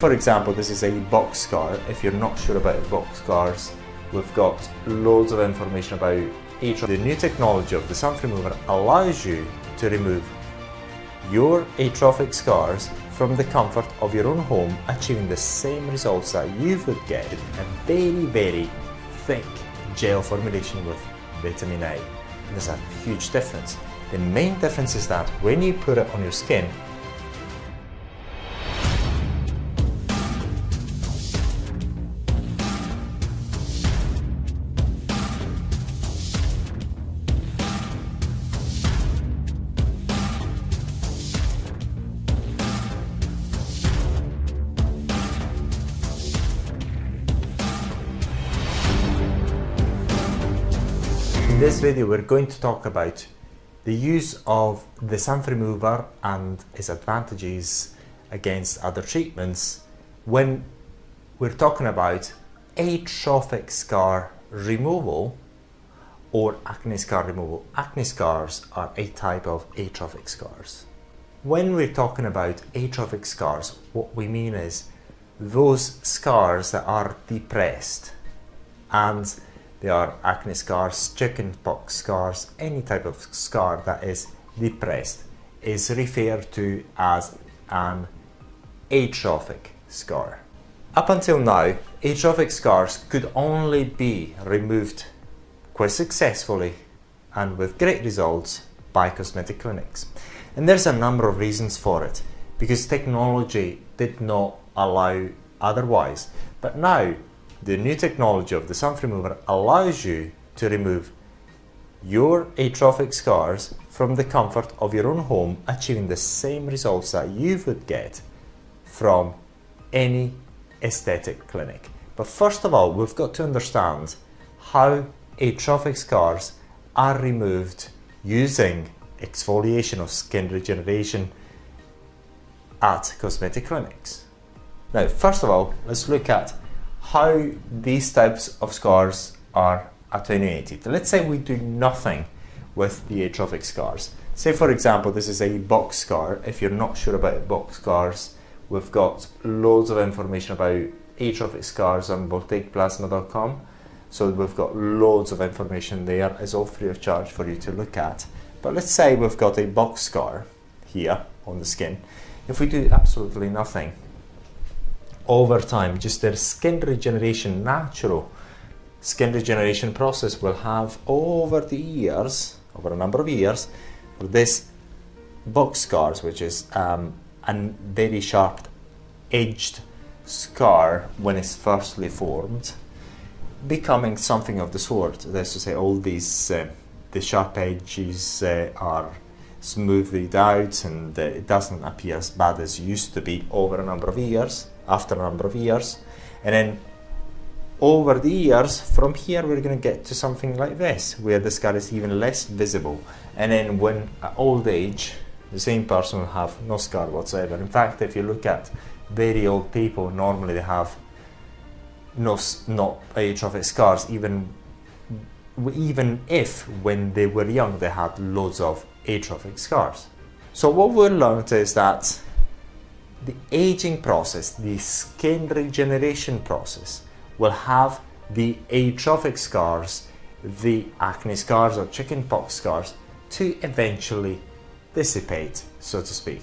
For example, this is a box scar. If you're not sure about box scars, we've got loads of information about each. The new technology of the Xanthremover allows you to remove your atrophic scars from the comfort of your own home, achieving the same results that you would get in a very, very thick gel formulation with vitamin A. And there's a huge difference. The main difference is that when you put it on your skin, this video we're going to talk about the use of the Xanthremover and its advantages against other treatments when we're talking about atrophic scar removal or acne scar removal. Acne scars are a type of atrophic scars. When we're talking about atrophic scars, what we mean is those scars that are depressed and they are acne scars, chickenpox scars, any type of scar that is depressed is referred to as an atrophic scar. Up until now, atrophic scars could only be removed quite successfully and with great results by cosmetic clinics. And there's a number of reasons for it because technology did not allow otherwise. But now the new technology of the Xanthremover allows you to remove your atrophic scars from the comfort of your own home, achieving the same results that you would get from any aesthetic clinic. But first of all, we've got to understand how atrophic scars are removed using exfoliation or skin regeneration at cosmetic clinics. Now, first of all, let's look at how these types of scars are attenuated. Let's say we do nothing with the atrophic scars. Say for example this is a box scar. If you're not sure about box scars, we've got loads of information about atrophic scars on botaicplasma.com. So we've got loads of information there. It's all free of charge for you to look at. But let's say we've got a box scar here on the skin. If we do absolutely nothing, over time, just their skin regeneration, natural skin regeneration process will have over the years, over a number of years, this box scars, which is um, a very sharp edged scar when it's firstly formed, becoming something of the sort. That's to say, all these uh, the sharp edges uh, are smoothed out and uh, it doesn't appear as bad as it used to be over a number of years after a number of years. And then over the years, from here we're going to get to something like this, where the scar is even less visible. And then when at old age, the same person will have no scar whatsoever. In fact, if you look at very old people, normally they have no not atrophic scars, even even if when they were young they had loads of atrophic scars. So what we learned is that the aging process, the skin regeneration process, will have the atrophic scars, the acne scars or chickenpox scars, to eventually dissipate, so to speak.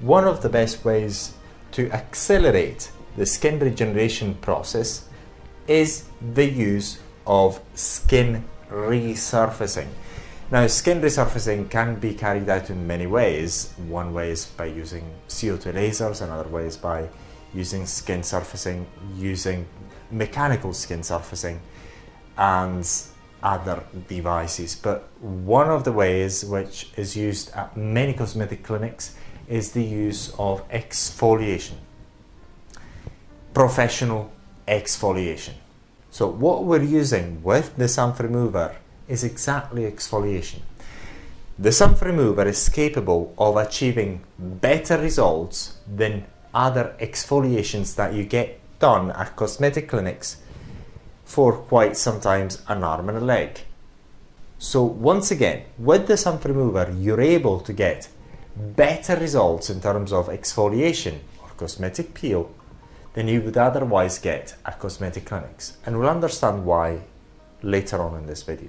One of the best ways to accelerate the skin regeneration process is the use of skin resurfacing. Now, skin resurfacing can be carried out in many ways. One way is by using CO2 lasers, another way is by using skin surfacing, using mechanical skin surfacing, and other devices. But one of the ways which is used at many cosmetic clinics is the use of exfoliation, professional exfoliation. So, what we're using with the Xanthremover is exactly exfoliation. The Xanthremover is capable of achieving better results than other exfoliations that you get done at cosmetic clinics for quite sometimes an arm and a leg. So once again, with the Xanthremover, you're able to get better results in terms of exfoliation or cosmetic peel than you would otherwise get at cosmetic clinics. And we'll understand why later on in this video.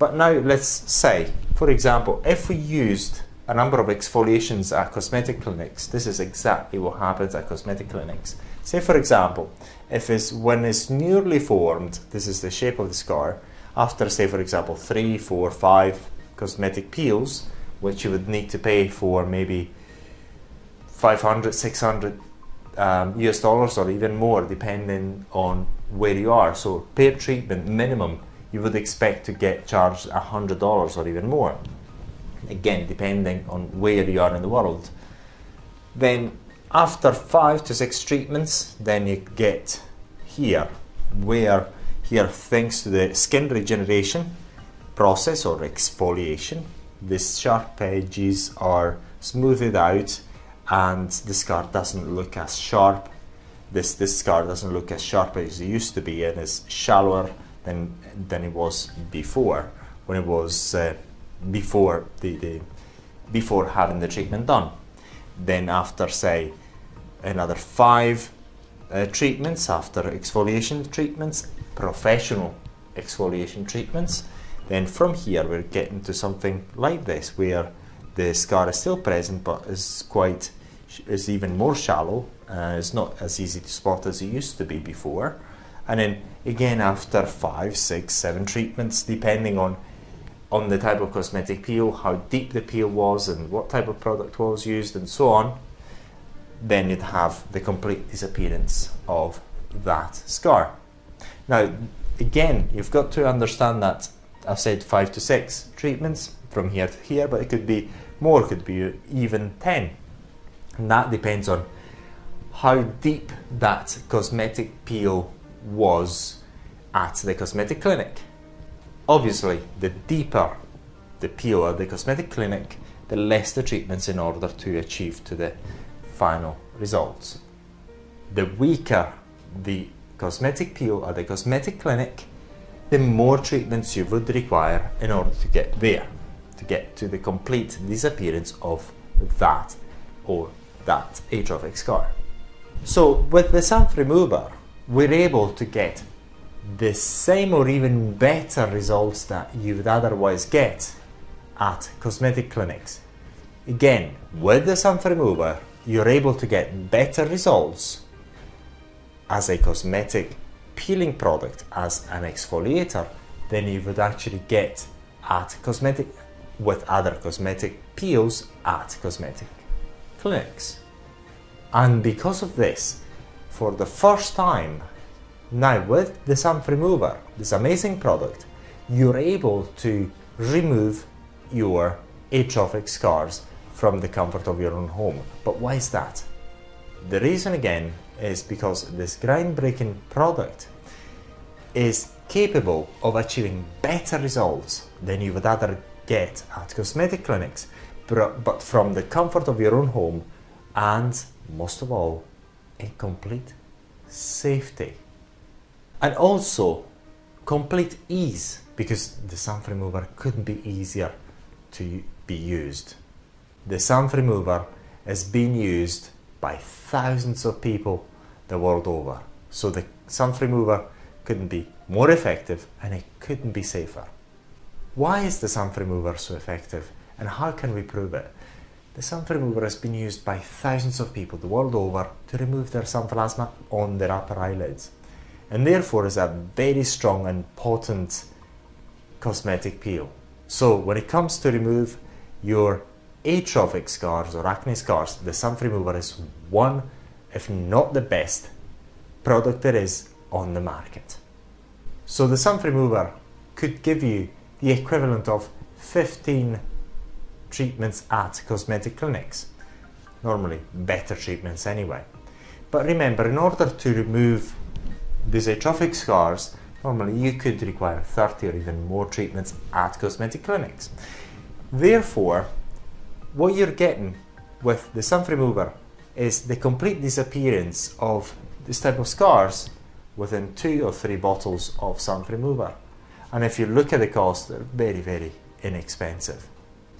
But now let's say, for example, if we used a number of exfoliations at cosmetic clinics, this is exactly what happens at cosmetic clinics. Say for example, if it's when it's newly formed, this is the shape of the scar, after say for example three, four, five cosmetic peels, which you would need to pay for maybe 500, 600 um, US dollars or even more depending on where you are. So per treatment minimum you would expect to get charged $100 or even more. Again, depending on where you are in the world. Then, after five to six treatments, then you get here, where here, thanks to the skin regeneration process or exfoliation, these sharp edges are smoothed out and the scar doesn't look as sharp. This, this scar doesn't look as sharp as it used to be and is shallower than than it was before when it was uh, before the, the before having the treatment done. Then after say another five uh, treatments after exfoliation treatments, professional exfoliation treatments, then from here we're getting to something like this where the scar is still present but is quite is even more shallow. Uh, it's not as easy to spot as it used to be before and then again after five, six, seven treatments, depending on on the type of cosmetic peel, how deep the peel was, and what type of product was used, and so on, then you'd have the complete disappearance of that scar. Now, again, you've got to understand that I've said five to six treatments from here to here, but it could be more, it could be even 10. And that depends on how deep that cosmetic peel was at the cosmetic clinic. Obviously, the deeper the peel at the cosmetic clinic, the less the treatments in order to achieve to the final results. The weaker the cosmetic peel at the cosmetic clinic, the more treatments you would require in order to get there, to get to the complete disappearance of that or that atrophic scar. So with the Xanthremover, we're able to get the same or even better results that you would otherwise get at cosmetic clinics. Again, with the Xanthremover, you're able to get better results as a cosmetic peeling product, as an exfoliator, than you would actually get at cosmetic with other cosmetic peels at cosmetic clinics. And because of this, for the first time now with the Xanthremover, this amazing product, you're able to remove your atrophic scars from the comfort of your own home. But why is that? The reason again is because this groundbreaking product is capable of achieving better results than you would other get at cosmetic clinics, but from the comfort of your own home and most of all, in complete safety. And also complete ease because the Xanthremover couldn't be easier to be used. The Xanthremover is being used by thousands of people the world over. So the Xanthremover couldn't be more effective and it couldn't be safer. Why is the Xanthremover so effective and how can we prove it? The Xanthremover has been used by thousands of people the world over to remove their xanthelasma on their upper eyelids and therefore is a very strong and potent cosmetic peel. So when it comes to remove your atrophic scars or acne scars, the Xanthremover is one, if not the best, product there is on the market. So the Xanthremover could give you the equivalent of 15 treatments at cosmetic clinics. Normally, better treatments anyway. But remember, in order to remove these atrophic scars, normally you could require 30 or even more treatments at cosmetic clinics. Therefore, what you're getting with the Xanthremover is the complete disappearance of this type of scars within two or three bottles of Xanthremover. And if you look at the cost, they're very, very inexpensive.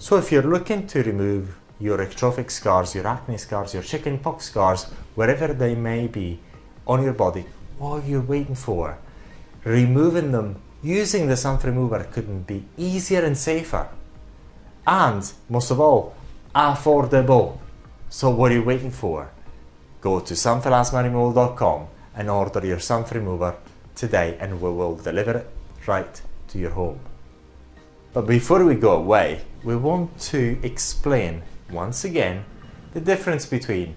So if you're looking to remove your atrophic scars, your acne scars, your chickenpox scars, wherever they may be on your body, what are you waiting for? Removing them using the Xanthremover couldn't be easier and safer. And most of all, affordable. So what are you waiting for? Go to xanthelasmaremoval.com and order your Xanthremover today and we will deliver it right to your home. But before we go away, we want to explain once again the difference between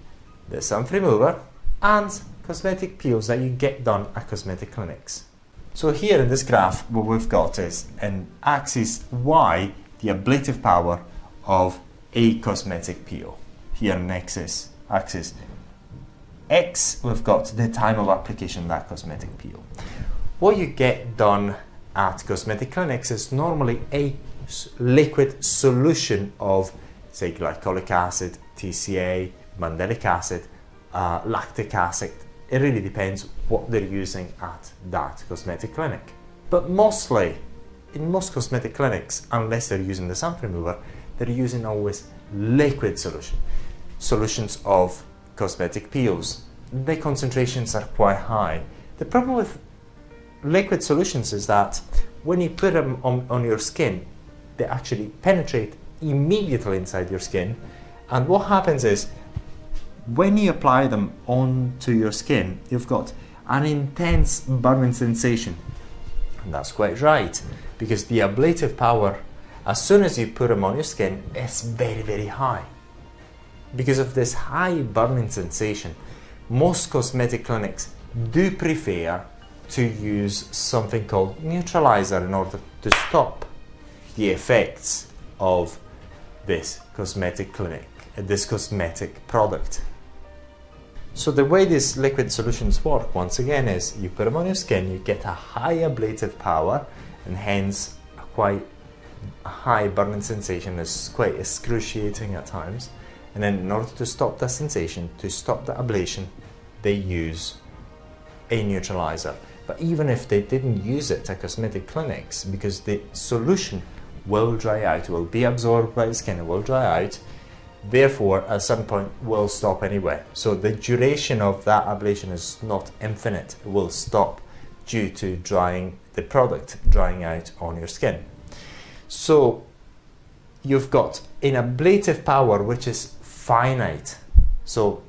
the Xanthremover and cosmetic peels that you get done at cosmetic clinics. So here in this graph, what we've got is an axis Y, the ablative power of a cosmetic peel. Here in axis, axis X, we've got the time of application of that cosmetic peel. What you get done at cosmetic clinics is normally a liquid solution of, say, glycolic acid, TCA, mandelic acid, uh, lactic acid. It really depends what they're using at that cosmetic clinic. But mostly, in most cosmetic clinics, unless they're using the Xanthremover, they're using always liquid solution, solutions of cosmetic peels. The concentrations are quite high. The problem with liquid solutions is that when you put them on, on your skin, they actually penetrate immediately inside your skin. And what happens is when you apply them onto your skin, you've got an intense burning sensation. And that's quite right, because the ablative power, as soon as you put them on your skin, is very, very high. Because of this high burning sensation, most cosmetic clinics do prefer to use something called neutralizer in order to stop the effects of this cosmetic clinic, uh, this cosmetic product. So the way these liquid solutions work, once again, is you put them on your skin, you get a high ablative power, and hence a quite high burning sensation. It's quite excruciating at times. And then in order to stop that sensation, to stop the ablation, they use a neutralizer. But even if they didn't use it at cosmetic clinics, because the solution will dry out, will be absorbed by the skin, it will dry out, therefore at some point will stop anyway. So the duration of that ablation is not infinite, it will stop due to drying the product drying out on your skin. So you've got an ablative power which is finite. So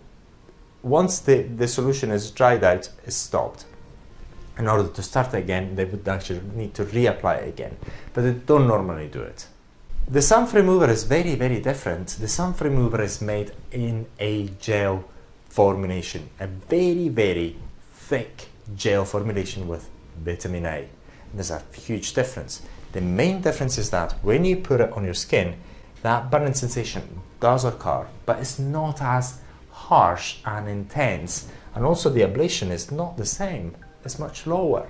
once the, the solution is dried out, is stopped. In order to start again, they would actually need to reapply again, but they don't normally do it. The Xanthremover is very, very different. The Xanthremover is made in a gel formulation, a very, very thick gel formulation with vitamin A. And there's a huge difference. The main difference is that when you put it on your skin, that burning sensation does occur, but it's not as harsh and intense. And also the ablation is not the same, it's much lower.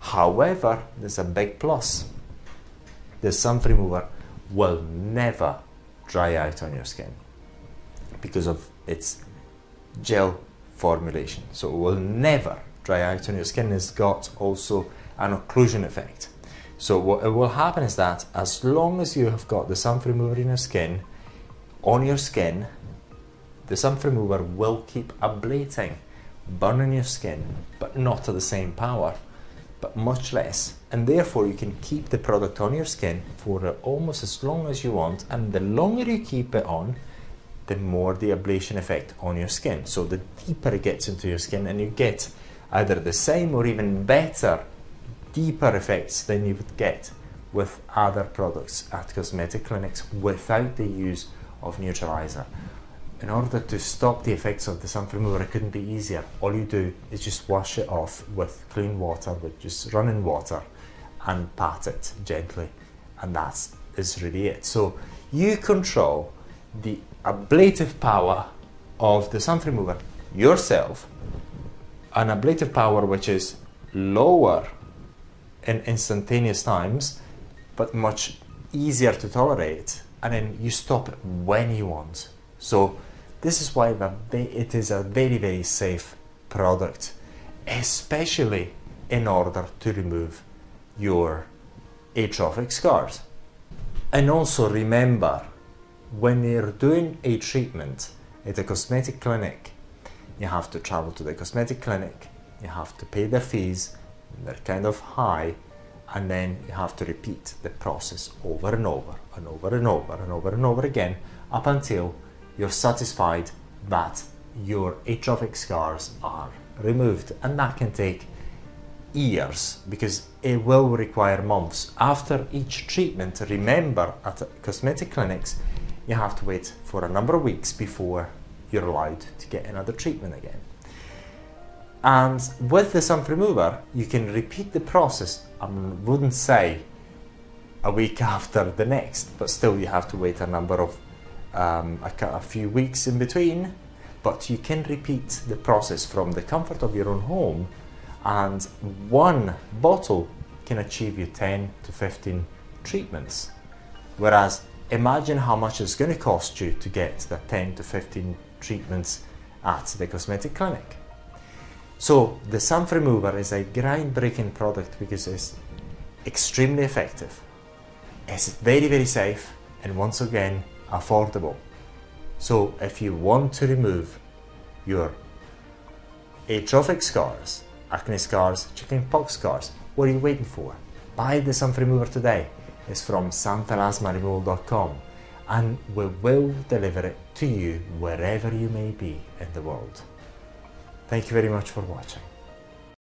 However, there's a big plus. The Xanthremover will never dry out on your skin because of its gel formulation. So it will never dry out on your skin. It's got also an occlusion effect. So what will happen is that as long as you have got the Xanthremover in your skin, on your skin, the Xanthremover will keep ablating, burning your skin, but not at the same power, but much less. And therefore you can keep the product on your skin for almost as long as you want, and the longer you keep it on, the more the ablation effect on your skin. So the deeper it gets into your skin and you get either the same or even better deeper effects than you would get with other products at cosmetic clinics without the use of neutralizer. In order to stop the effects of the Xanthremover, it couldn't be easier. All you do is just wash it off with clean water, with just running water, and pat it gently, and that is really it. So you control the ablative power of the Xanthremover yourself, an ablative power which is lower in instantaneous times, but much easier to tolerate. And then you stop when you want. So this is why it is a very, very safe product, especially in order to remove your atrophic scars. And also remember when you're doing a treatment at a cosmetic clinic, you have to travel to the cosmetic clinic, you have to pay their fees, they're kind of high, and then you have to repeat the process over and over and over and over and over and over again up until you're satisfied that your atrophic scars are removed. And that can take years because it will require months. After each treatment, remember at cosmetic clinics, you have to wait for a number of weeks before you're allowed to get another treatment again. And with the Xanthremover, you can repeat the process. I wouldn't say a week after the next, but still you have to wait a number of um, a, a few weeks in between. But you can repeat the process from the comfort of your own home, and one bottle can achieve you 10 to 15 treatments. Whereas imagine how much it's going to cost you to get the 10 to 15 treatments at the cosmetic clinic. So the Xanthremover is a groundbreaking product because it's extremely effective. It's very, very safe and once again affordable. So if you want to remove your atrophic scars, acne scars, chickenpox scars, what are you waiting for? Buy the Xanthremover today It's from xanthelasmaremoval.com and we will deliver it to you wherever you may be in the world. Thank you very much for watching.